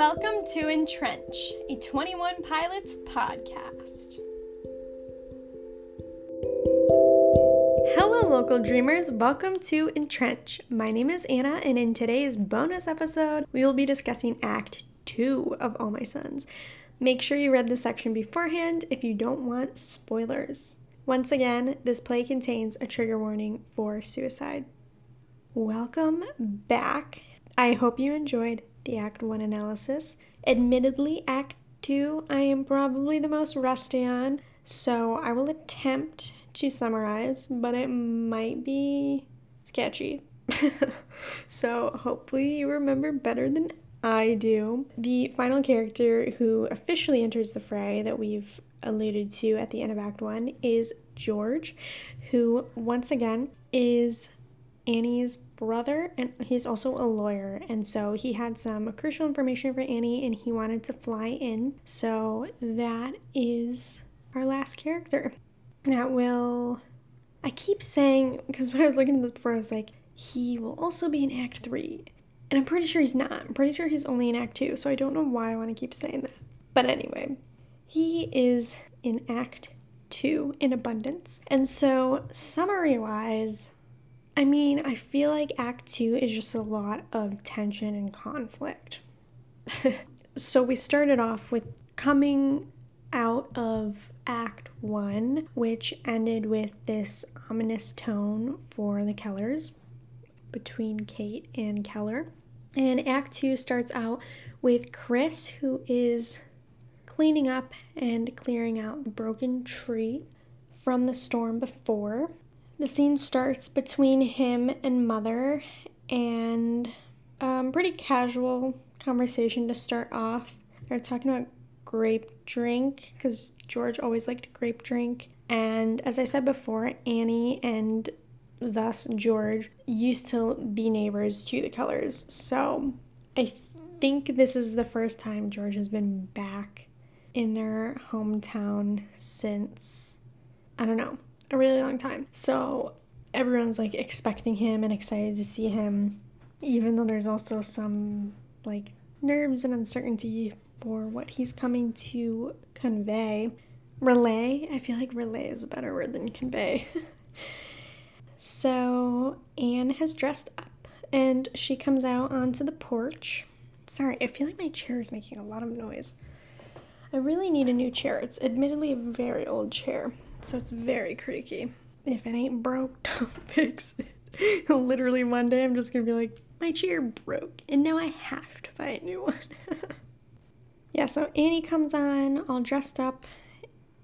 Welcome to Entrench, a 21 Pilots podcast. Hello, local dreamers. Welcome to Entrench. My name is Annah, and in today's bonus episode, we will be discussing Act 2 of All My Sons. Make sure you read the section beforehand if you don't want spoilers. Once again, this play contains a trigger warning for suicide. Welcome back. I hope you enjoyed the Act 1 analysis. Admittedly, Act 2 I am probably the most rusty on, so I will attempt to summarize, but it might be sketchy. so hopefully you remember better than I do. The final character who officially enters the fray that we've alluded to at the end of Act 1 is George, who once again is Annie's brother and he's also a lawyer and so he had some crucial information for Annie and he wanted to fly in. So that is our last character. That will I keep saying because when I was looking at this before I was like he will also be in act 3. And I'm pretty sure he's not. I'm pretty sure he's only in act 2, so I don't know why I want to keep saying that. But anyway, he is in act 2 in abundance. And so summary wise, I mean, I feel like Act Two is just a lot of tension and conflict. so we started off with coming out of Act One, which ended with this ominous tone for the Kellers between Kate and Keller. And Act Two starts out with Chris, who is cleaning up and clearing out the broken tree from the storm before. The scene starts between him and Mother, and um, pretty casual conversation to start off. They're talking about grape drink because George always liked grape drink. And as I said before, Annie and thus George used to be neighbors to the Kellers. So I think this is the first time George has been back in their hometown since, I don't know, a really long time. So everyone's like expecting him and excited to see him, even though there's also some like nerves and uncertainty for what he's coming to convey. Relay, I feel like relay is a better word than convey. so Anne has dressed up and she comes out onto the porch. Sorry, I feel like my chair is making a lot of noise. I really need a new chair. It's admittedly a very old chair so it's very creaky. If it ain't broke, don't fix it. Literally one day I'm just gonna be like, my chair broke, and now I have to buy a new one. yeah, so Annie comes on all dressed up,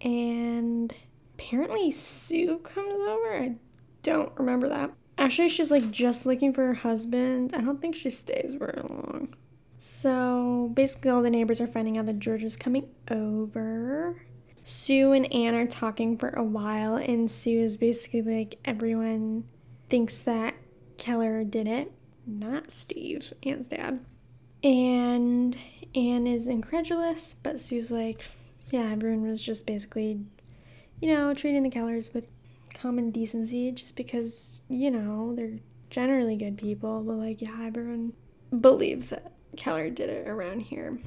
and apparently Sue comes over. I don't remember that. Actually, she's like just looking for her husband. I don't think she stays very long. So basically, all the neighbors are finding out that George is coming over. Sue and Anne are talking for a while, and Sue is basically like, everyone thinks that Keller did it, not Steve, Anne's dad. And Anne is incredulous, but Sue's like, yeah, everyone was just basically, you know, treating the Kellers with common decency just because, you know, they're generally good people, but like, yeah, everyone believes that Keller did it around here.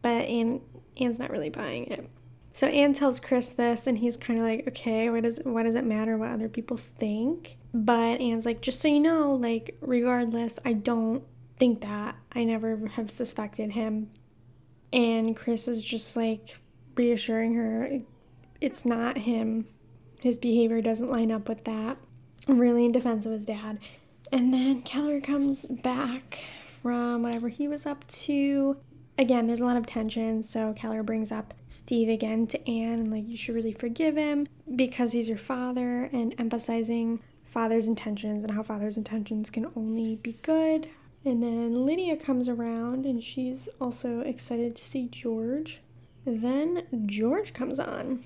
But Anne, Anne's not really buying it. So Anne tells Chris this, and he's kind of like, okay, what does what does it matter what other people think? But Anne's like, just so you know, like regardless, I don't think that. I never have suspected him. And Chris is just like reassuring her, it's not him. His behavior doesn't line up with that. really in defense of his dad. And then Keller comes back from whatever he was up to again, there's a lot of tension. So Keller brings up Steve again to Anne and like, you should really forgive him because he's your father and emphasizing father's intentions and how father's intentions can only be good. And then Lydia comes around and she's also excited to see George. Then George comes on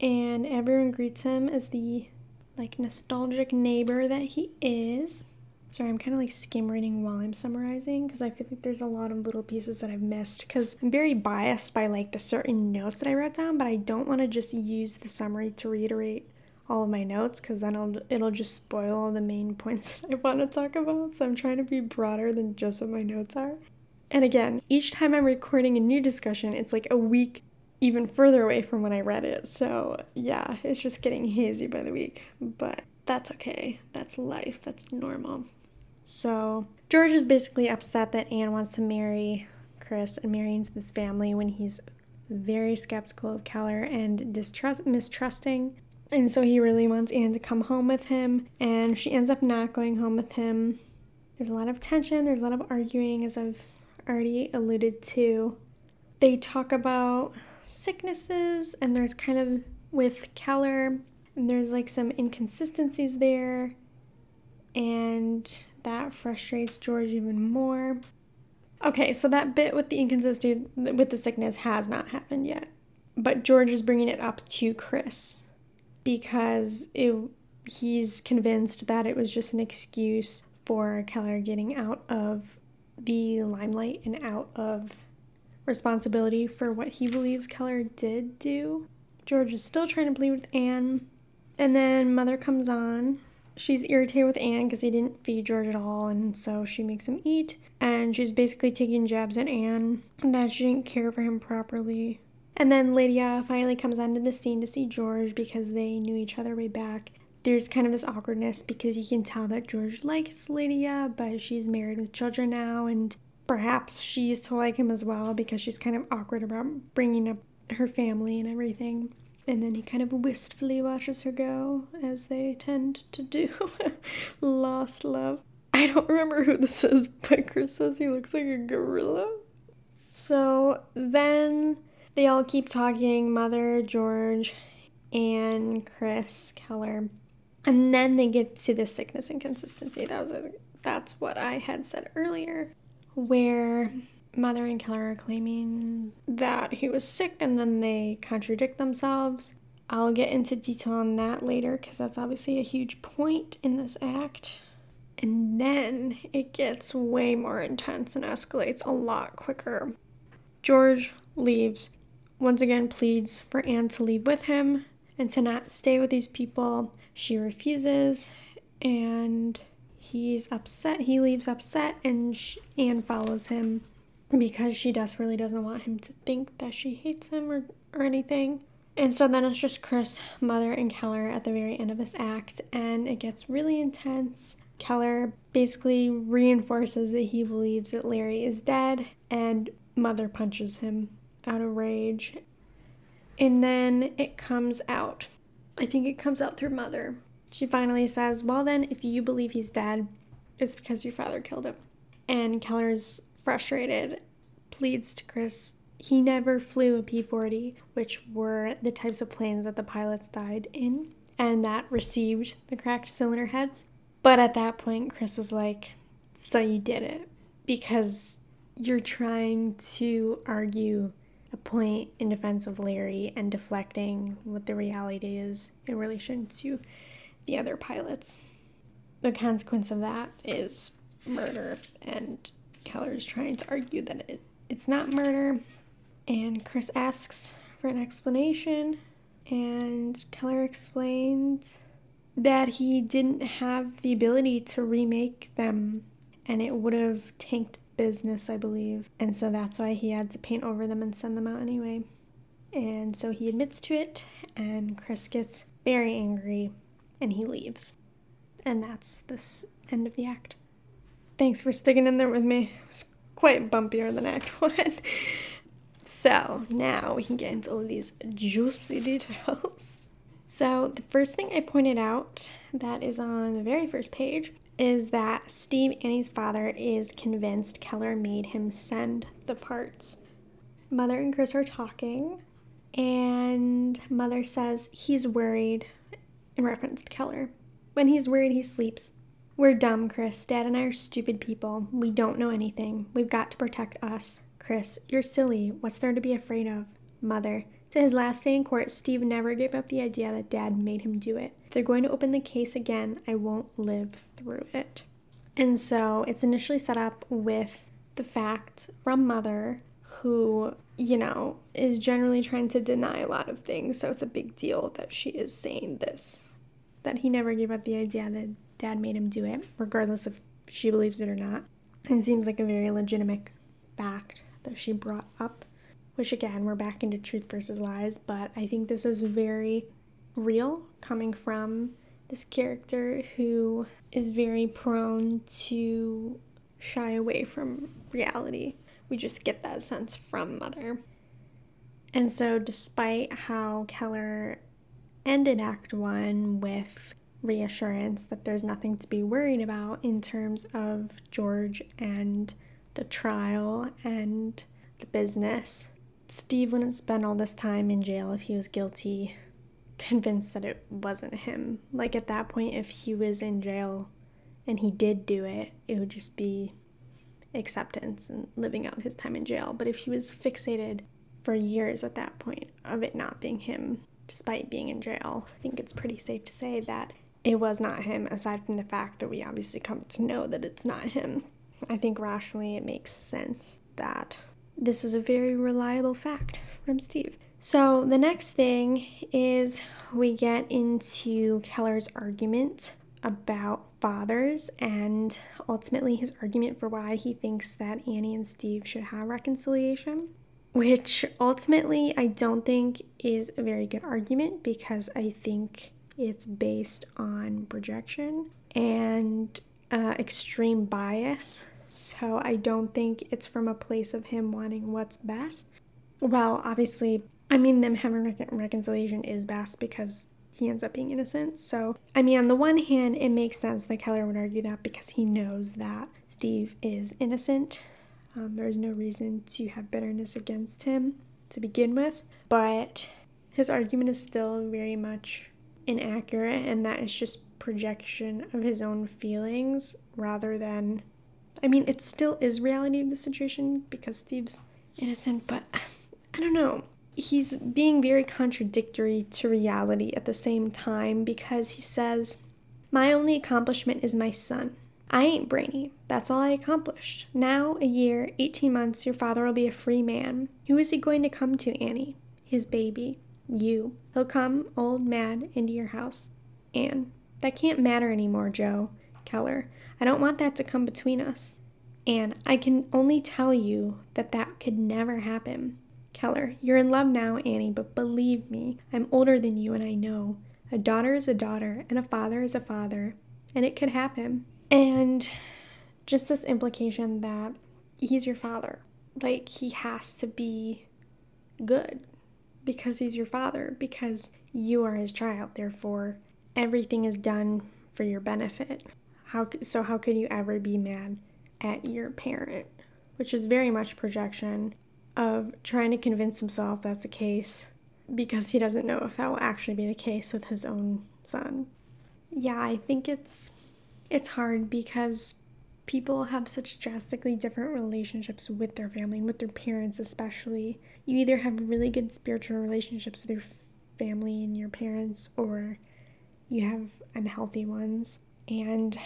and everyone greets him as the like nostalgic neighbor that he is. Sorry, I'm kind of like skim reading while I'm summarizing because I feel like there's a lot of little pieces that I've missed because I'm very biased by like the certain notes that I wrote down, but I don't want to just use the summary to reiterate all of my notes because then it'll, it'll just spoil all the main points that I want to talk about. So I'm trying to be broader than just what my notes are. And again, each time I'm recording a new discussion, it's like a week even further away from when I read it. So, yeah, it's just getting hazy by the week. But that's okay. That's life. That's normal. So, George is basically upset that Anne wants to marry Chris and marry into this family when he's very skeptical of Keller and distrust mistrusting. And so he really wants Anne to come home with him, and she ends up not going home with him. There's a lot of tension, there's a lot of arguing, as I've already alluded to. They talk about sicknesses, and there's kind of with Keller, and there's like some inconsistencies there, and that frustrates George even more. Okay, so that bit with the inconsistency with the sickness has not happened yet. But George is bringing it up to Chris because it, he's convinced that it was just an excuse for Keller getting out of the limelight and out of responsibility for what he believes Keller did do. George is still trying to plead with Anne. And then Mother comes on she's irritated with Anne because he didn't feed George at all, and so she makes him eat. And she's basically taking jabs at Anne that she didn't care for him properly. And then Lydia finally comes onto the scene to see George because they knew each other way back. There's kind of this awkwardness because you can tell that George likes Lydia, but she's married with children now, and perhaps she used to like him as well because she's kind of awkward about bringing up her family and everything. And then he kind of wistfully watches her go, as they tend to do. Lost love. I don't remember who this is, but Chris says he looks like a gorilla. So then they all keep talking Mother, George, and Chris Keller. And then they get to the sickness and consistency. That was that's what I had said earlier, where Mother and Keller are claiming that he was sick and then they contradict themselves. I'll get into detail on that later because that's obviously a huge point in this act. And then it gets way more intense and escalates a lot quicker. George leaves, once again pleads for Anne to leave with him and to not stay with these people. She refuses and he's upset. He leaves upset and Anne follows him because she desperately doesn't want him to think that she hates him or, or anything. And so then it's just Chris, Mother, and Keller at the very end of this act, and it gets really intense. Keller basically reinforces that he believes that Larry is dead, and Mother punches him out of rage. And then it comes out. I think it comes out through Mother. She finally says, Well, then, if you believe he's dead, it's because your father killed him. And Keller's frustrated, pleads to Chris. He never flew a P 40, which were the types of planes that the pilots died in, and that received the cracked cylinder heads. But at that point, Chris is like, So you did it. Because you're trying to argue a point in defense of Larry and deflecting what the reality is in relation to the other pilots. The consequence of that is murder and Keller is trying to argue that it, it's not murder, and Chris asks for an explanation, and Keller explains that he didn't have the ability to remake them, and it would have tanked business, I believe, and so that's why he had to paint over them and send them out anyway. And so he admits to it, and Chris gets very angry and he leaves. And that's this end of the act. Thanks for sticking in there with me. It's quite bumpier than Act 1. so now we can get into all these juicy details. So, the first thing I pointed out that is on the very first page is that Steve Annie's father is convinced Keller made him send the parts. Mother and Chris are talking, and Mother says he's worried in reference to Keller. When he's worried, he sleeps. We're dumb, Chris. Dad and I are stupid people. We don't know anything. We've got to protect us. Chris, you're silly. What's there to be afraid of? Mother, to his last day in court, Steve never gave up the idea that Dad made him do it. If they're going to open the case again, I won't live through it. And so it's initially set up with the fact from Mother, who, you know, is generally trying to deny a lot of things. So it's a big deal that she is saying this, that he never gave up the idea that dad made him do it, regardless if she believes it or not. It seems like a very legitimate fact that she brought up, which again, we're back into truth versus lies, but I think this is very real coming from this character who is very prone to shy away from reality. We just get that sense from Mother. And so, despite how Keller ended Act One with reassurance that there's nothing to be worried about in terms of George and the trial and the business, Steve wouldn't spend all this time in jail if he was guilty convinced that it wasn't him. Like at that point, if he was in jail and he did do it, it would just be acceptance and living out his time in jail. But if he was fixated for years at that point of it not being him, despite being in jail, I think it's pretty safe to say that it was not him, aside from the fact that we obviously come to know that it's not him. I think rationally it makes sense that this is a very reliable fact from Steve. So the next thing is we get into Keller's argument about fathers and ultimately his argument for why he thinks that Annie and Steve should have reconciliation, which ultimately I don't think is a very good argument because I think it's based on projection and uh, extreme bias. So I don't think it's from a place of him wanting what's best. Well, obviously, I mean, them having reconciliation is best because he ends up being innocent. So, I mean, on the one hand, it makes sense that Keller would argue that because he knows that Steve is innocent. Um, there's no reason to have bitterness against him to begin with. But his argument is still very much inaccurate, and that is just projection of his own feelings rather than. I mean, it still is reality of the situation because Steve's innocent, but I don't know he's being very contradictory to reality at the same time because he says, My only accomplishment is my son. I ain't brainy. That's all I accomplished. Now, a year, 18 months, your father will be a free man. Who is he going to come to, Annie? His baby. You. He'll come, old, mad, into your house. Anne. That can't matter anymore, Joe. Keller. I don't want that to come between us. Anne, I can only tell you that that could never happen. Keller, you're in love now, Annie, but believe me, I'm older than you and I know. A daughter is a daughter, and a father is a father, and it could happen. And just this implication that he's your father. Like, he has to be good because he's your father, because you are his child. Therefore, everything is done for your benefit. How, so, how could you ever be mad at your parent? Which is very much projection of trying to convince himself that's the case because he doesn't know if that will actually be the case with his own son. Yeah, I think it's it's hard because people have such drastically different relationships with their family and with their parents especially. You either have really good spiritual relationships with your family and your parents or you have unhealthy ones. And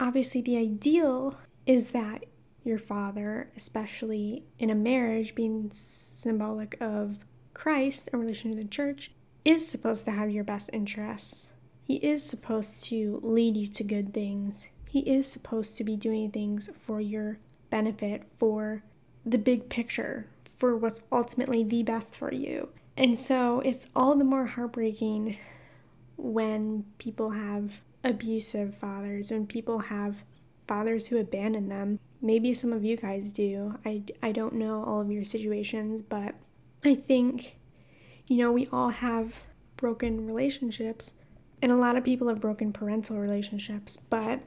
obviously the ideal is that your father, especially in a marriage being symbolic of Christ in relation to the church, is supposed to have your best interests. He is supposed to lead you to good things. He is supposed to be doing things for your benefit, for the big picture, for what's ultimately the best for you. And so it's all the more heartbreaking when people have abusive fathers, when people have fathers who abandon them maybe some of you guys do. I, I don't know all of your situations, but I think, you know, we all have broken relationships, and a lot of people have broken parental relationships, but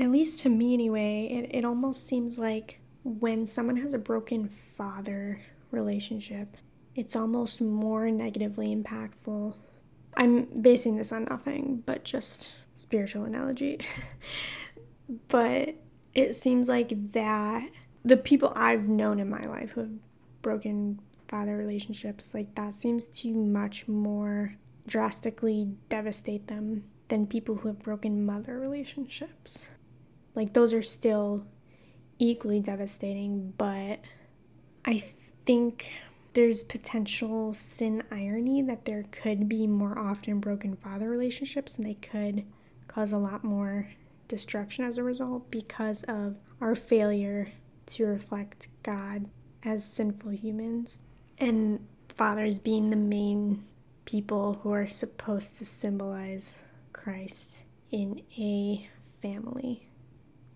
at least to me anyway, it, it almost seems like when someone has a broken father relationship, it's almost more negatively impactful. I'm basing this on nothing but just spiritual analogy. but it seems like that the people I've known in my life who have broken father relationships, like that seems to much more drastically devastate them than people who have broken mother relationships. Like those are still equally devastating, but I think there's potential sin irony that there could be more often broken father relationships and they could cause a lot more destruction as a result because of our failure to reflect God as sinful humans, and fathers being the main people who are supposed to symbolize Christ in a family.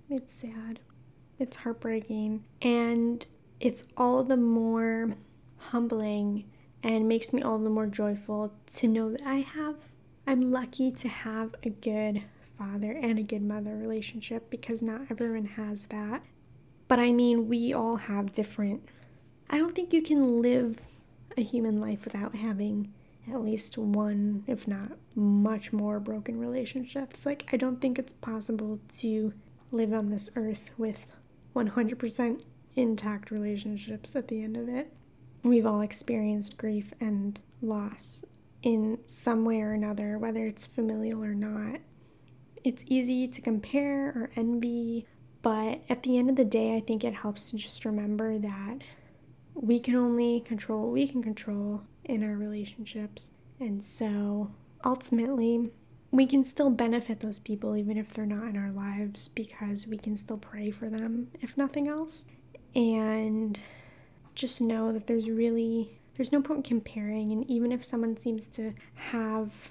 It's sad. It's heartbreaking. And it's all the more humbling and makes me all the more joyful to know that I have, I'm lucky to have a good father and a good mother relationship because not everyone has that. But I mean, we all have different. I don't think you can live a human life without having at least one, if not much more, broken relationships. Like, I don't think it's possible to live on this earth with 100% intact relationships at the end of it. We've all experienced grief and loss in some way or another, whether it's familial or not. It's easy to compare or envy, but at the end of the day, I think it helps to just remember that we can only control what we can control in our relationships. And so ultimately, we can still benefit those people even if they're not in our lives because we can still pray for them, if nothing else. And just know that there's really there's no point comparing and even if someone seems to have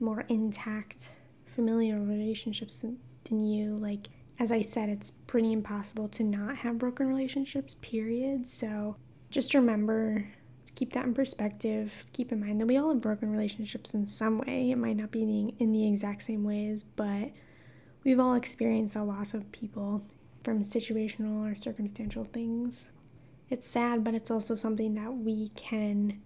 more intact familial relationships than, you like as i said it's pretty impossible to not have broken relationships period so just remember keep that in perspective keep in mind that we all have broken relationships in some way. It might not be in the exact same ways but we've all experienced the loss of people from situational or circumstantial things. It's sad, but it's also something that we can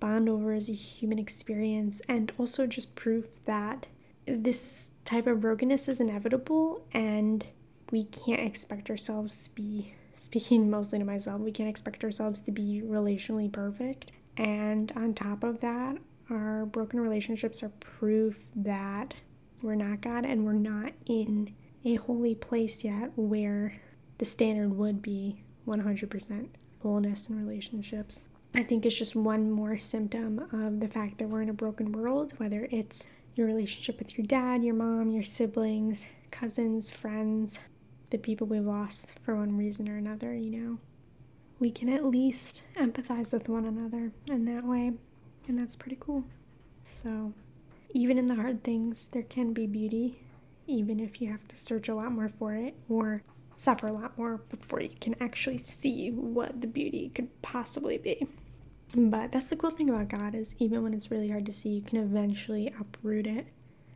bond over as a human experience and also just proof that this type of brokenness is inevitable and we can't expect ourselves to be speaking mostly to myself we can't expect ourselves to be relationally perfect and on top of that our broken relationships are proof that we're not god and we're not in a holy place yet where the standard would be 100% wholeness in relationships. I think it's just one more symptom of the fact that we're in a broken world, whether it's your relationship with your dad, your mom, your siblings, cousins, friends, the people we've lost for one reason or another, you know. We can at least empathize with one another in that way, and that's pretty cool. So, even in the hard things, there can be beauty, even if you have to search a lot more for it or suffer a lot more before you can actually see what the beauty could possibly be. But that's the cool thing about God is even when it's really hard to see, you can eventually uproot it.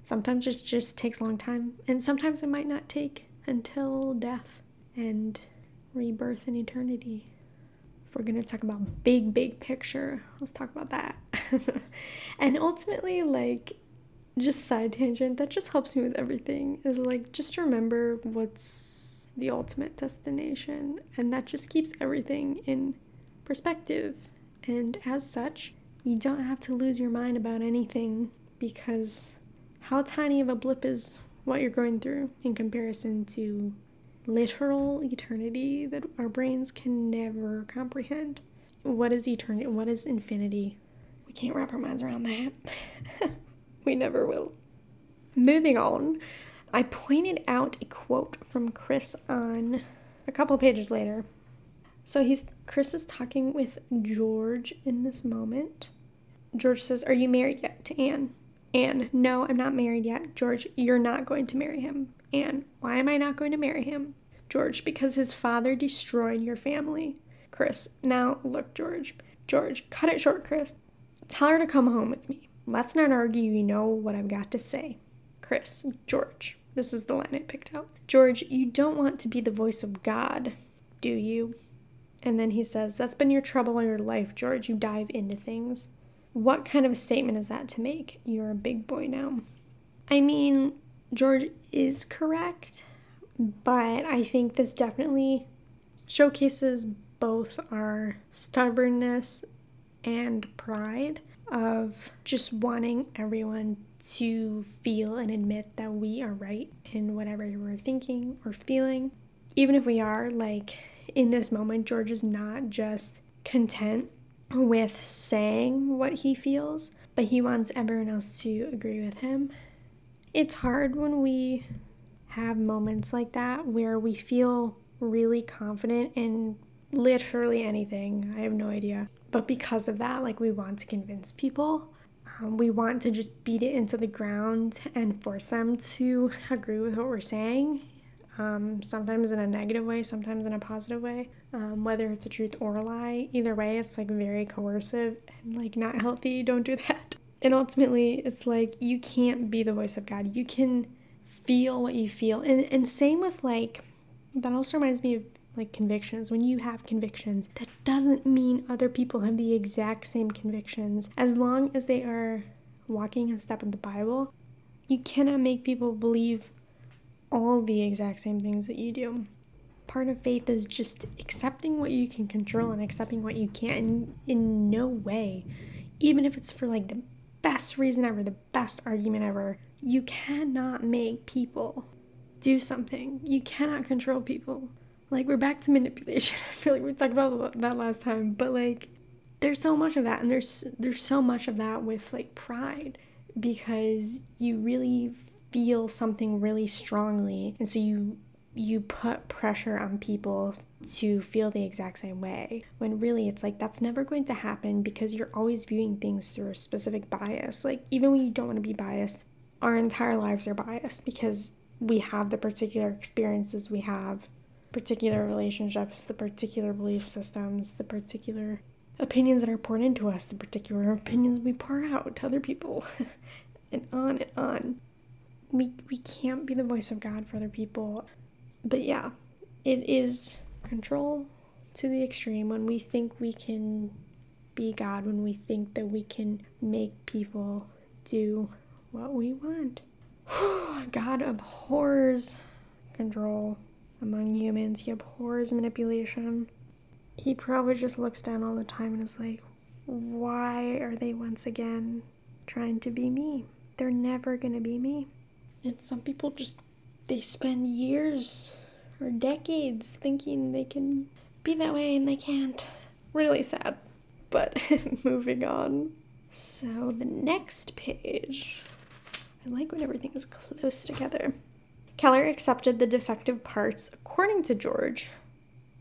Sometimes it just takes a long time, and sometimes it might not take until death and rebirth in eternity. If we're gonna talk about big, big picture, let's talk about that. and ultimately, like, just side tangent, that just helps me with everything. Is like, just remember what's the ultimate destination, and that just keeps everything in perspective. And as such, you don't have to lose your mind about anything because how tiny of a blip is what you're going through in comparison to literal eternity that our brains can never comprehend. What is eternity? What is infinity? We can't wrap our minds around that. we never will. Moving on, I pointed out a quote from Chris on a couple pages later. So he's Chris is talking with George in this moment. George says, "Are you married yet?" to Anne. Anne, "No, I'm not married yet." George, "You're not going to marry him." Anne, "Why am I not going to marry him?" George, "Because his father destroyed your family." Chris, "Now, look, George. George, cut it short, Chris. Tell her to come home with me. Let's not argue, you know what I've got to say." Chris, George, this is the line I picked out. George, you don't want to be the voice of God, do you? And then he says, That's been your trouble all your life, George. You dive into things. What kind of a statement is that to make? You're a big boy now. I mean, George is correct, but I think this definitely showcases both our stubbornness and pride of just wanting everyone to feel and admit that we are right in whatever we're thinking or feeling. Even if we are, like in this moment, George is not just content with saying what he feels, but he wants everyone else to agree with him. It's hard when we have moments like that where we feel really confident in literally anything. I have no idea. But because of that, like we want to convince people. Um, we want to just beat it into the ground and force them to agree with what we're saying. Um, sometimes in a negative way, sometimes in a positive way. Um, whether it's a truth or a lie, either way, it's like very coercive and like not healthy. Don't do that. And ultimately, it's like you can't be the voice of God. You can feel what you feel. And, and same with like, that also reminds me of like convictions. When you have convictions, that doesn't mean other people have the exact same convictions. As long as they are walking in step with the Bible, you cannot make people believe all the exact same things that you do. Part of faith is just accepting what you can control and accepting what you can't. And in no way, even if it's for like the best reason ever, the best argument ever, you cannot make people do something. You cannot control people. Like, we're back to manipulation. I feel like we talked about that last time, but like, there's so much of that, and there's there's so much of that with like pride because you really feel something really strongly, and so you you put pressure on people to feel the exact same way when really it's like that's never going to happen because you're always viewing things through a specific bias. Like even when you don't want to be biased our entire lives are biased because we have the particular experiences we have particular relationships the particular belief systems the particular opinions that are poured into us the particular opinions we pour out to other people and on and on we we can't be the voice of god for other people but yeah it is control to the extreme when we think we can be God, when we think that we can make people do what we want. God abhors control among humans, he abhors manipulation. He probably just looks down all the time and is like, why are they once again trying to be me? They're never gonna be me. And some people just, they spend years or decades thinking they can be that way and they can't. Really sad. But moving on. So the next page. I like when everything is close together. Keller accepted the defective parts according to George,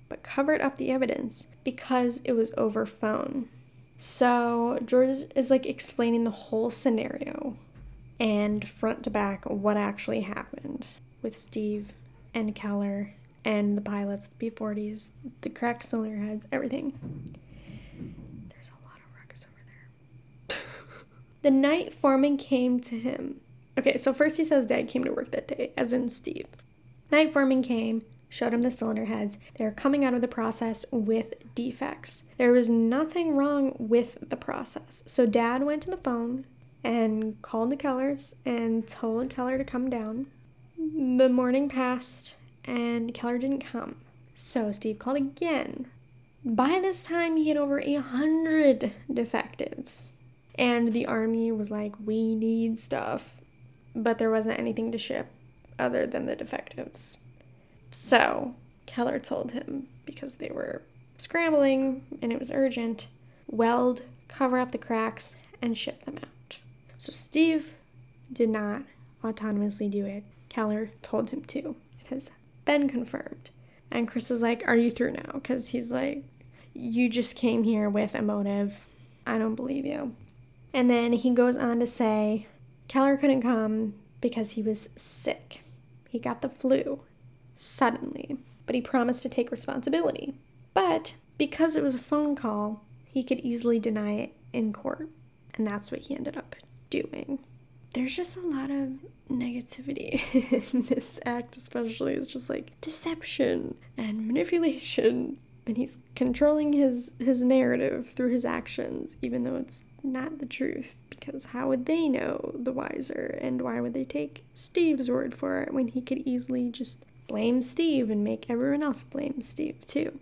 but covered up the evidence because it was over phone. So George is like explaining the whole scenario and front to back what actually happened with Steve and Keller and the pilots, the P 40s, the cracked cylinder heads, everything. There's a lot of ruckus over there. the night foreman came to him. Okay, so first he says dad came to work that day, as in Steve. Night foreman came, showed him the cylinder heads. They are coming out of the process with defects. There was nothing wrong with the process. So dad went to the phone and called the Kellers and told Keller to come down. The morning passed and Keller didn't come. So Steve called again. By this time, he had over a hundred defectives. And the army was like, we need stuff. But there wasn't anything to ship other than the defectives. So Keller told him, because they were scrambling and it was urgent, weld, cover up the cracks, and ship them out. So Steve did not autonomously do it. Keller told him to. It has been confirmed. And Chris is like, Are you through now? Because he's like, You just came here with a motive. I don't believe you. And then he goes on to say, Keller couldn't come because he was sick. He got the flu suddenly, but he promised to take responsibility. But because it was a phone call, he could easily deny it in court. And that's what he ended up doing. There's just a lot of negativity in this act, especially. It's just like deception and manipulation. And he's controlling his, his narrative through his actions, even though it's not the truth. Because how would they know the wiser? And why would they take Steve's word for it when he could easily just blame Steve and make everyone else blame Steve too?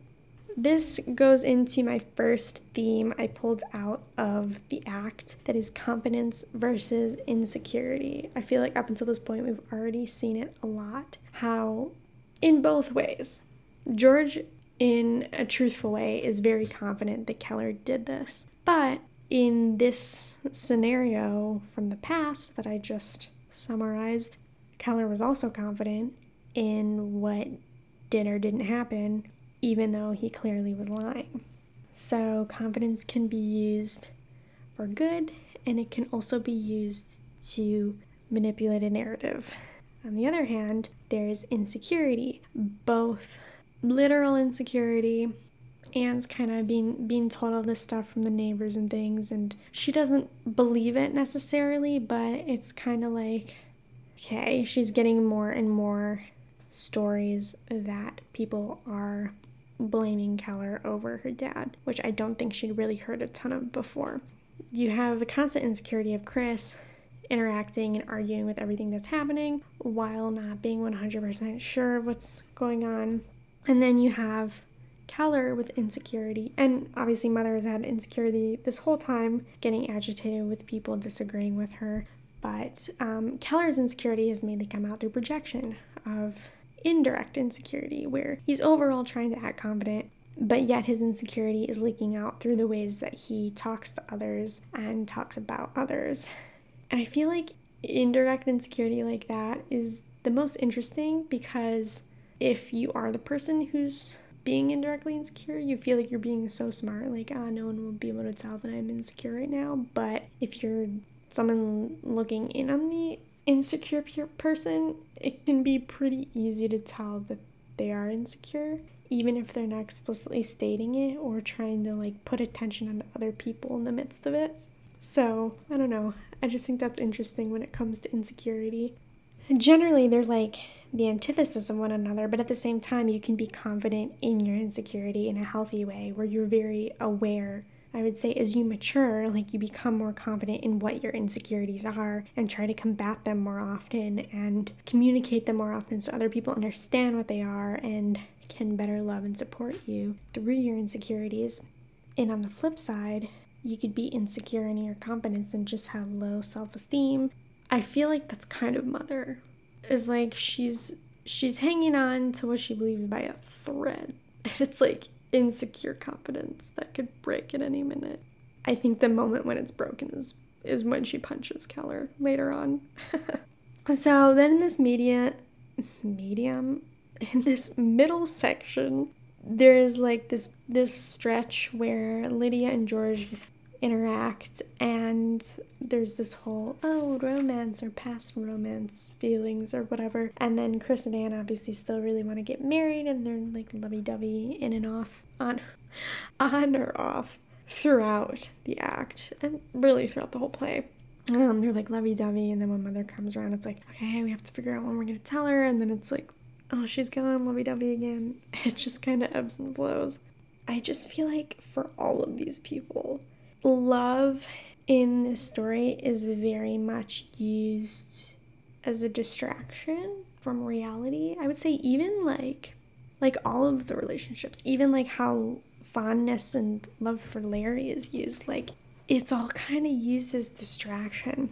This goes into my first theme I pulled out of the act that is confidence versus insecurity. I feel like up until this point, we've already seen it a lot. How, in both ways, George, in a truthful way, is very confident that Keller did this. But in this scenario from the past that I just summarized, Keller was also confident in what did or didn't happen, even though he clearly was lying. So, confidence can be used for good and it can also be used to manipulate a narrative. On the other hand, there's insecurity, both literal insecurity Anne's kind of being being told all this stuff from the neighbors and things and she doesn't believe it necessarily, but it's kind of like okay, she's getting more and more stories that people are blaming Keller over her dad, which I don't think she'd really heard a ton of before. You have the constant insecurity of Chris interacting and arguing with everything that's happening while not being 100% sure of what's going on. And then you have Keller with insecurity, and obviously, Mother has had insecurity this whole time, getting agitated with people disagreeing with her. But um, Keller's insecurity has mainly come out through projection of indirect insecurity, where he's overall trying to act confident, but yet his insecurity is leaking out through the ways that he talks to others and talks about others. And I feel like indirect insecurity like that is the most interesting because if you are the person who's being indirectly insecure, you feel like you're being so smart, like, ah, no one will be able to tell that I'm insecure right now. But if you're someone looking in on the insecure person, it can be pretty easy to tell that they are insecure, even if they're not explicitly stating it or trying to like put attention on other people in the midst of it. So, I don't know. I just think that's interesting when it comes to insecurity. Generally, they're like the antithesis of one another, but at the same time, you can be confident in your insecurity in a healthy way where you're very aware. I would say as you mature, like you become more confident in what your insecurities are and try to combat them more often and communicate them more often so other people understand what they are and can better love and support you through your insecurities. And on the flip side, you could be insecure in your confidence and just have low self esteem. I feel like that's kind of mother is like she's she's hanging on to what she believes by a thread. And it's like insecure confidence that could break at any minute. I think the moment when it's broken is is when she punches Keller later on. so then in this media medium in this middle section there's like this this stretch where Lydia and George interact and there's this whole oh romance or past romance feelings or whatever. And then chris and anne obviously still really want to get married and they're like lovey-dovey in and off on on or off throughout the act and really throughout the whole play. Um, they're like lovey-dovey and then when mother comes around it's like okay we have to figure out when we're gonna tell her and then it's like oh she's gone lovey-dovey again. It just kind of ebbs and flows. I just feel like for all of these people love in this story is very much used as a distraction from reality. I would say even like like all of the relationships, even like how fondness and love for Larry is used, like it's all kind of used as distraction.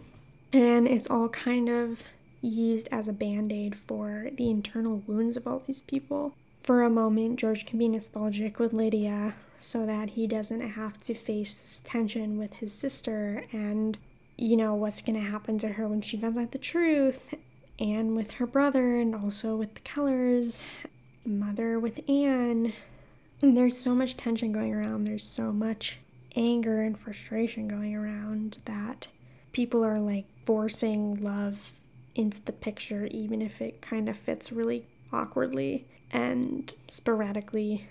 And it's all kind of used as a band-aid for the internal wounds of all these people. For a moment, George can be nostalgic with Lydia so that he doesn't have to face this tension with his sister and, you know, what's going to happen to her when she finds out the truth, and with her brother, and also with the Kellers, mother with Anne. And there's so much tension going around, there's so much anger and frustration going around that people are like forcing love into the picture, even if it kind of fits really awkwardly and sporadically.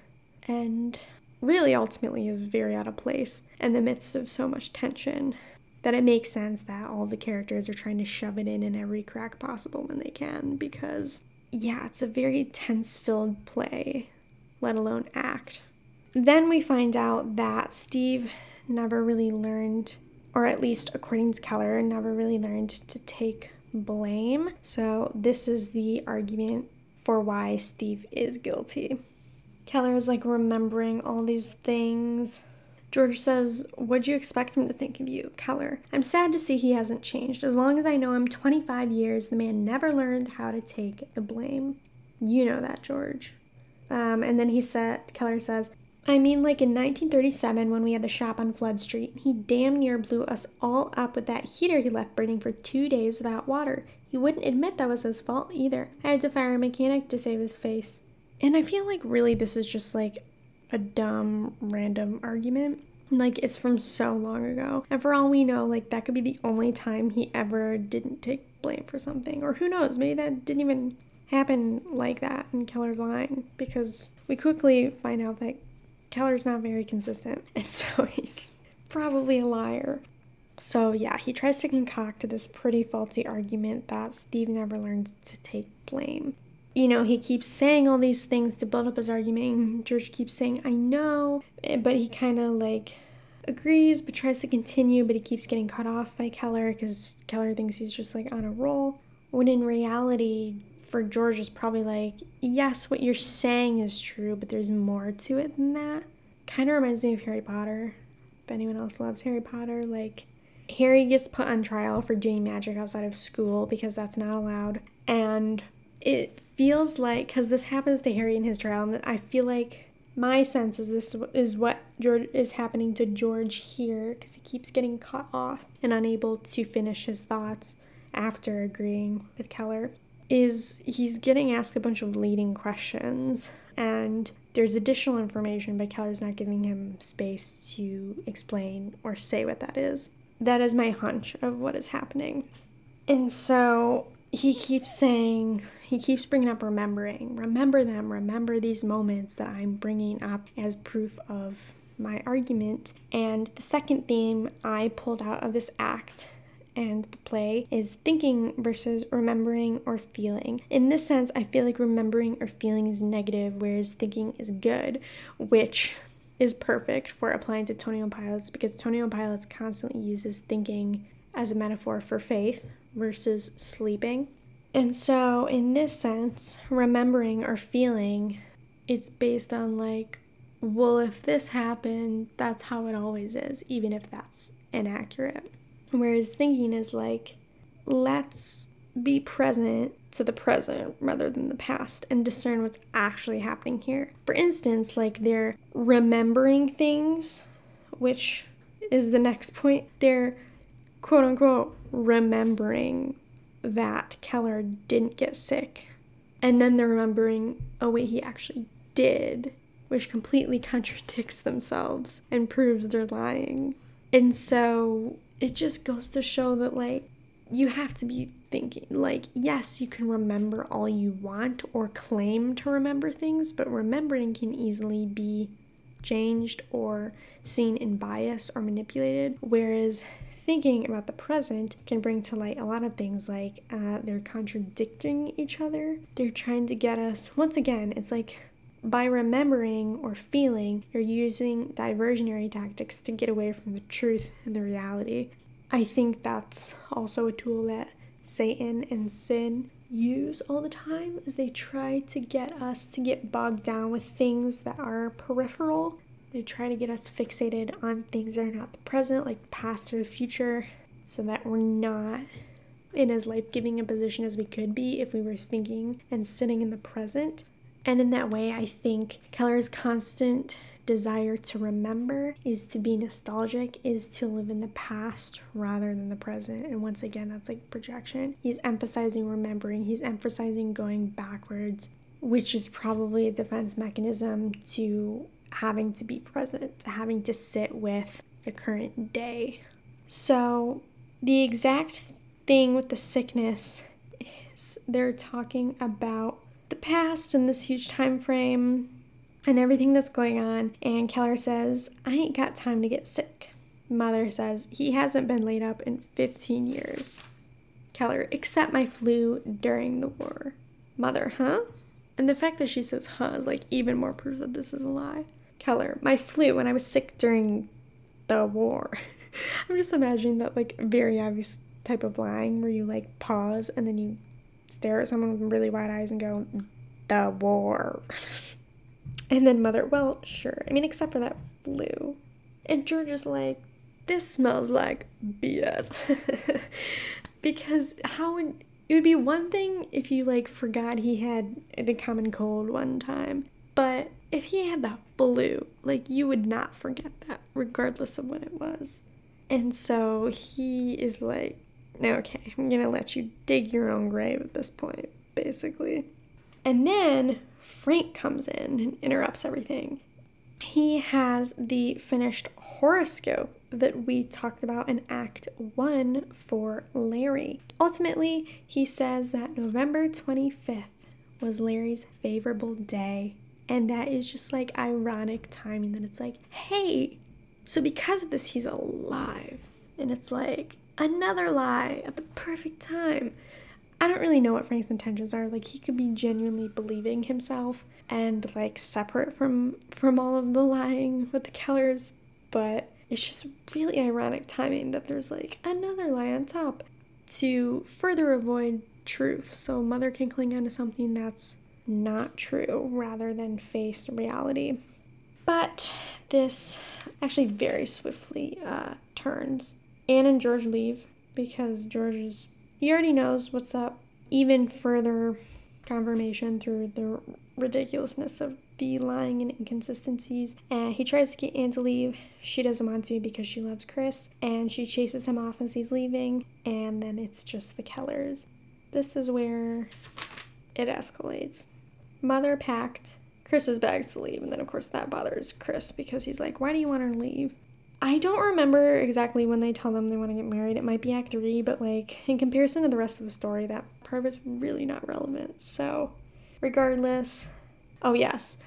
And really ultimately is very out of place in the midst of so much tension that it makes sense that all the characters are trying to shove it in in every crack possible when they can because yeah it's a very tense filled play let alone act then we find out that steve never really learned or at least according to keller never really learned to take blame so this is the argument for why steve is guilty Keller is like remembering all these things. George says, What'd you expect him to think of you, Keller? I'm sad to see he hasn't changed. As long as I know him 25 years, the man never learned how to take the blame. You know that, George. Um, and then he said, Keller says, I mean, like in 1937 when we had the shop on Flood Street, he damn near blew us all up with that heater he left burning for two days without water. He wouldn't admit that was his fault either. I had to fire a mechanic to save his face. And I feel like really this is just like a dumb, random argument. Like it's from so long ago. And for all we know, like that could be the only time he ever didn't take blame for something. Or who knows, maybe that didn't even happen like that in Keller's line because we quickly find out that Keller's not very consistent. And so he's probably a liar. So, yeah, he tries to concoct this pretty faulty argument that Steve never learned to take blame. You know, he keeps saying all these things to build up his argument. George keeps saying, I know, eh, but he kind of like agrees but tries to continue, but he keeps getting cut off by Keller because Keller thinks he's just like on a roll. When in reality, for George, is probably like, yes, what you're saying is true, but there's more to it than that. Kind of reminds me of Harry Potter. If anyone else loves Harry Potter, like, Harry gets put on trial for doing magic outside of school because that's not allowed. And it feels like, because this happens to Harry in his trial, and I feel like my sense is this is what George is happening to George here because he keeps getting cut off and unable to finish his thoughts after agreeing with Keller. Is he's getting asked a bunch of leading questions and there's additional information, but Keller's not giving him space to explain or say what that is that is my hunch of what is happening. And so he keeps saying, he keeps bringing up remembering. Remember them, remember these moments that I'm bringing up as proof of my argument. And the second theme I pulled out of this act and the play is thinking versus remembering or feeling. In this sense, I feel like remembering or feeling is negative, whereas thinking is good, which is perfect for applying to Twenty One Pilots because Twenty One Pilots constantly uses thinking as a metaphor for faith versus sleeping. And so, in this sense, remembering or feeling, it's based on like, well, if this happened, that's how it always is, even if that's inaccurate. Whereas thinking is like, let's be present to the present rather than the past and discern what's actually happening here. For instance, like they're remembering things, which is the next point. They're quote unquote remembering that Keller didn't get sick. And then they're remembering, oh, wait, he actually did, which completely contradicts themselves and proves they're lying. And so it just goes to show that, like, you have to be thinking. Like, yes, you can remember all you want or claim to remember things, but remembering can easily be changed or seen in bias or manipulated. Whereas thinking about the present can bring to light a lot of things like uh, they're contradicting each other. They're trying to get us, once again, it's like by remembering or feeling, you're using diversionary tactics to get away from the truth and the reality. I think that's also a tool that Satan and sin use all the time as they try to get us to get bogged down with things that are peripheral. They try to get us fixated on things that are not the present, like the past or the future, so that we're not in as life giving a position as we could be if we were thinking and sitting in the present. And in that way, I think Keller's constant desire to remember is to be nostalgic, is to live in the past rather than the present. And once again, that's like projection. He's emphasizing remembering, he's emphasizing going backwards, which is probably a defense mechanism to having to be present, to having to sit with the current day. So, the exact thing with the sickness is they're talking about the past and this huge time frame and everything that's going on. And Keller says, I ain't got time to get sick. Mother says, he hasn't been laid up in 15 years. Keller, except my flu during the war. Mother, huh? And the fact that she says huh is like even more proof that this is a lie. Keller, my flu when I was sick during the war. I'm just imagining that like very obvious type of lying where you like pause and then you stare at someone with really wide eyes and go, the war. And then mother, well, sure. I mean, except for that flu. And George is like, this smells like BS. because how would it would be one thing if you like forgot he had the common cold one time, but if he had the flu, like you would not forget that regardless of when it was. And so he is like, okay, I'm gonna let you dig your own grave at this point, basically. And then Frank comes in and interrupts everything. He has the finished horoscope that we talked about in Act 1 for Larry. Ultimately, he says that November 25th was Larry's favorable day. And that is just like ironic timing that it's like, hey, so because of this, he's alive. And it's like another lie at the perfect time. I don't really know what Frank's intentions are. Like he could be genuinely believing himself and like separate from from all of the lying with the Kellers, but it's just really ironic timing that there's like another lie on top to further avoid truth. So mother can cling on to something that's not true rather than face reality. But this actually very swiftly uh, turns. Anne and George leave because George is, he already knows what's up. Even further confirmation through the ridiculousness of the lying and inconsistencies. And he tries to get Anne to leave. She doesn't want to because she loves Chris. And she chases him off as he's leaving. And then it's just the Kellers. This is where it escalates. Mother packed Chris's bags to leave. And then, of course, that bothers Chris because he's like, Why do you want her to leave? I don't remember exactly when they tell them they want to get married. It might be Act 3, but like in comparison to the rest of the story, that part it's really not relevant. So, regardless, oh yes.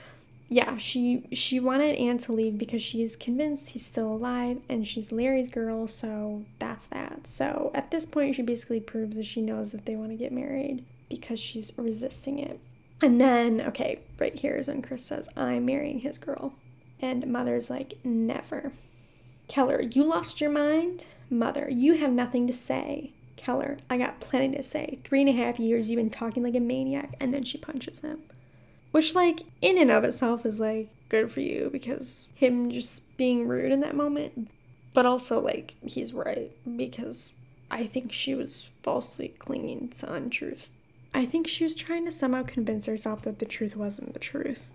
Yeah, she she wanted Anne to leave because she's convinced he's still alive and she's Larry's girl, so that's that. So, at this point she basically proves that she knows that they want to get married because she's resisting it. And then, okay, right here is when Chris says, I'm marrying his girl. And Mother's like, never. Keller, you lost your mind? Mother, you have nothing to say. Keller, I got plenty to say. Three and a half years you've been talking like a maniac. And then she punches him. Which, like, in and of itself is like good for you because him just being rude in that moment. But also, like, he's right because I think she was falsely clinging to untruth. I think she was trying to somehow convince herself that the truth wasn't the truth.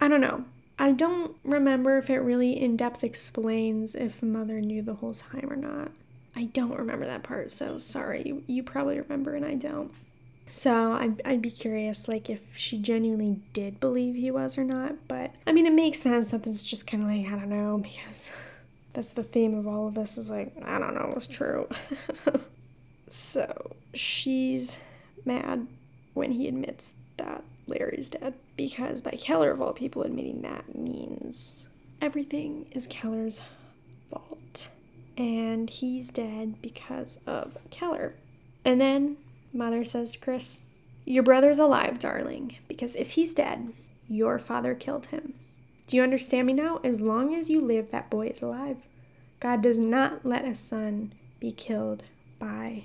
I don't know. I don't remember if it really in depth explains if Mother knew the whole time or not. I don't remember that part, so sorry. You, you probably remember and I don't. So I'd, I'd be curious, like, if she genuinely did believe he was or not. But I mean, it makes sense that it's just kind of like, I don't know, because that's the theme of all of this is like, I don't know what's true. so she's mad when he admits that Larry's dead. Because by Keller, of all people, admitting that means everything is Keller's fault. And he's dead because of Keller. And then Mother says to Chris, Your brother's alive, darling, because if he's dead, your father killed him. Do you understand me now? As long as you live, that boy is alive. God does not let a son be killed by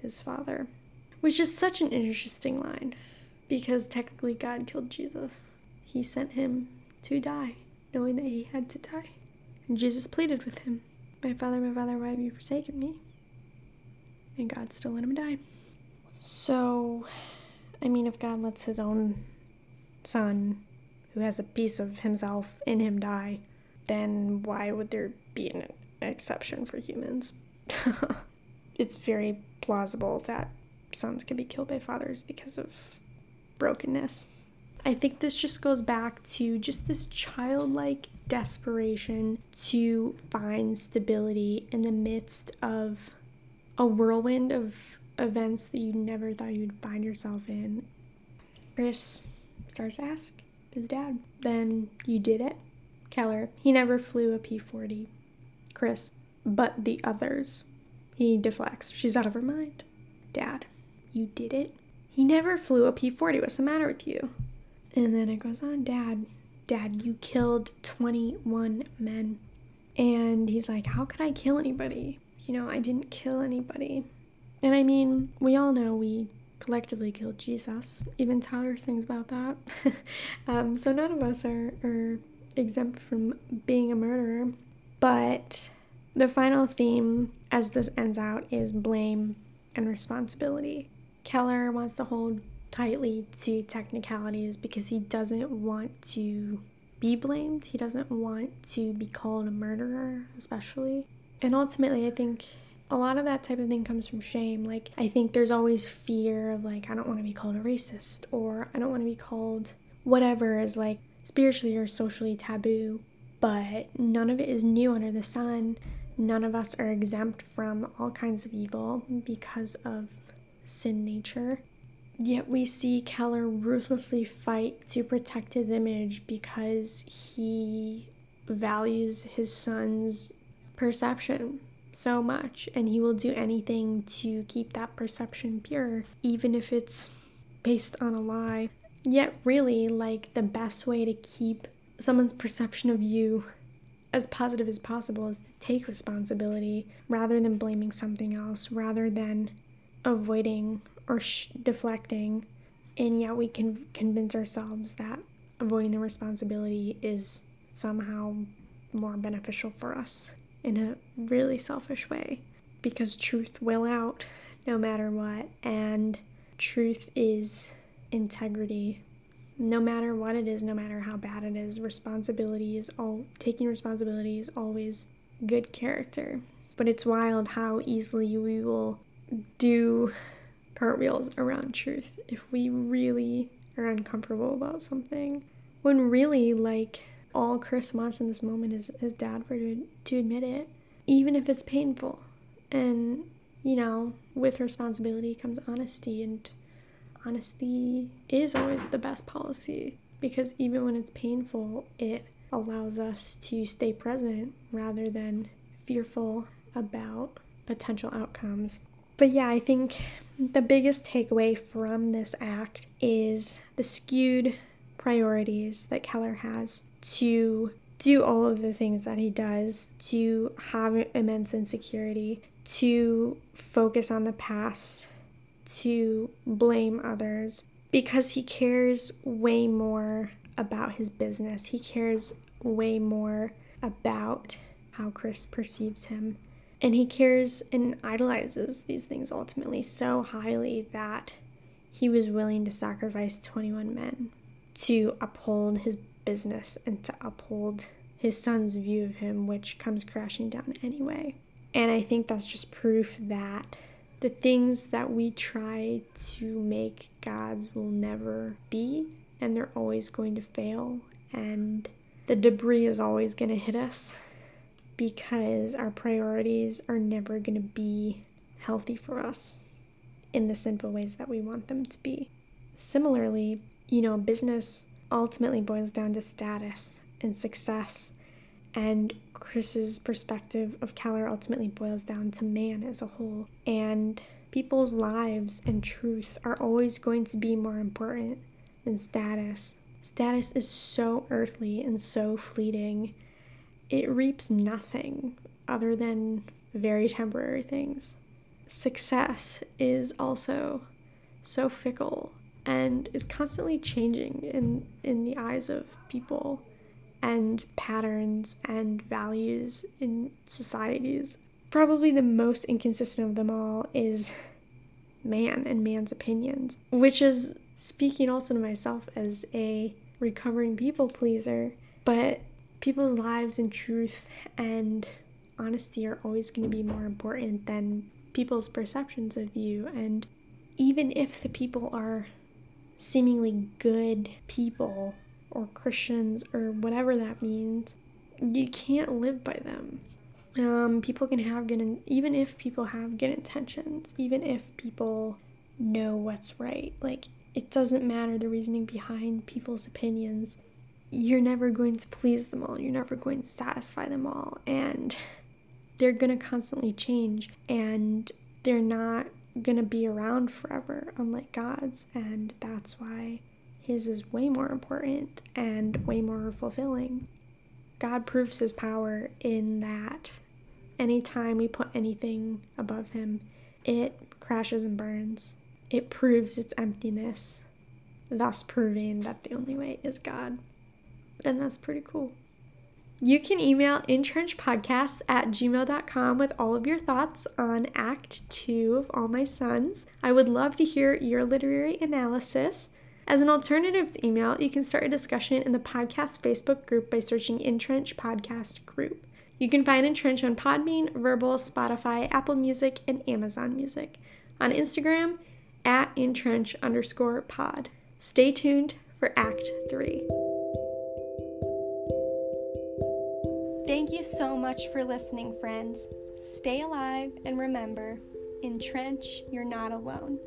his father. Which is such an interesting line because technically God killed Jesus. He sent him to die, knowing that he had to die. And Jesus pleaded with him, My father, my father, why have you forsaken me? And God still let him die. So, I mean, if God lets his own son, who has a piece of himself in him, die, then why would there be an exception for humans? it's very plausible that sons can be killed by fathers because of brokenness. I think this just goes back to just this childlike desperation to find stability in the midst of a whirlwind of events that you never thought you'd find yourself in. Chris starts to ask his dad, Then you did it? Keller, he never flew a P 40. Chris, but the others. He deflects. She's out of her mind. Dad, you did it? He never flew a P 40. What's the matter with you? And then it goes on, Dad, Dad, you killed 21 men. And he's like, How could I kill anybody? You know, I didn't kill anybody. And I mean, we all know we collectively killed Jesus. Even Tyler sings about that. um, so none of us are, are exempt from being a murderer. But the final theme as this ends out is blame and responsibility. Keller wants to hold tightly to technicalities because he doesn't want to be blamed. He doesn't want to be called a murderer, especially. And ultimately, I think a lot of that type of thing comes from shame. Like, I think there's always fear of, like, I don't want to be called a racist or I don't want to be called whatever is like spiritually or socially taboo. But none of it is new under the sun. None of us are exempt from all kinds of evil because of sin nature. Yet we see Keller ruthlessly fight to protect his image because he values his son's perception so much and he will do anything to keep that perception pure, even if it's based on a lie. Yet, really, like the best way to keep someone's perception of you as positive as possible is to take responsibility rather than blaming something else, rather than avoiding or sh- deflecting. And yet, we can convince ourselves that avoiding the responsibility is somehow more beneficial for us in a really selfish way because truth will out no matter what, and truth is integrity. No matter what it is, no matter how bad it is, responsibility is all taking responsibility is always good character. But it's wild how easily we will do cartwheels around truth if we really are uncomfortable about something. When really, like, all Chris wants in this moment is his dad for to, to admit it, even if it's painful. And, you know, with responsibility comes honesty, and honesty is always the best policy because even when it's painful, it allows us to stay present rather than fearful about potential outcomes. But yeah, I think the biggest takeaway from this act is the skewed priorities that Keller has to do all of the things that he does, to have immense insecurity, to focus on the past, to blame others, because he cares way more about his business. He cares way more about how Chris perceives him. And he cares and idolizes these things ultimately so highly that he was willing to sacrifice 21 men to uphold his business and to uphold his son's view of him, which comes crashing down anyway. And I think that's just proof that the things that we try to make God's will never be, and they're always going to fail, and the debris is always going to hit us because our priorities are never going to be healthy for us in the simple ways that we want them to be. Similarly, you know, business ultimately boils down to status and success. And Chris's perspective of Keller ultimately boils down to man as a whole. And people's lives and truth are always going to be more important than status. Status is so earthly and so fleeting. It reaps nothing other than very temporary things. Success is also so fickle and is constantly changing in in the eyes of people and patterns and values in societies. Probably the most inconsistent of them all is man and man's opinions, which is speaking also to myself as a recovering people pleaser, but people's lives and truth and honesty are always going to be more important than people's perceptions of you and even if the people are seemingly good people or Christians or whatever that means, you can't live by them. Um, people can have good, in- even if people have good intentions, even if people know what's right. Like, it doesn't matter the reasoning behind people's opinions. You're never going to please them all. You're never going to satisfy them all. And they're going to constantly change. And they're not going to be around forever, unlike God's. And that's why His is way more important and way more fulfilling. God proves His power in that anytime we put anything above Him, it crashes and burns. It proves its emptiness, thus proving that the only way is God. And that's pretty cool. You can email entrenchpodcasts at gmail.com with all of your thoughts on Act 2 of All My Sons. I would love to hear your literary analysis. As an alternative to email, you can start a discussion in the podcast Facebook group by searching Entrench Podcast Group. You can find Entrench on Podbean, Verbal, Spotify, Apple Music, and Amazon Music. On Instagram, at entrench underscore pod. Stay tuned for Act 3. Thank you so much for listening, friends. Stay alive and remember, in Trench, you're not alone.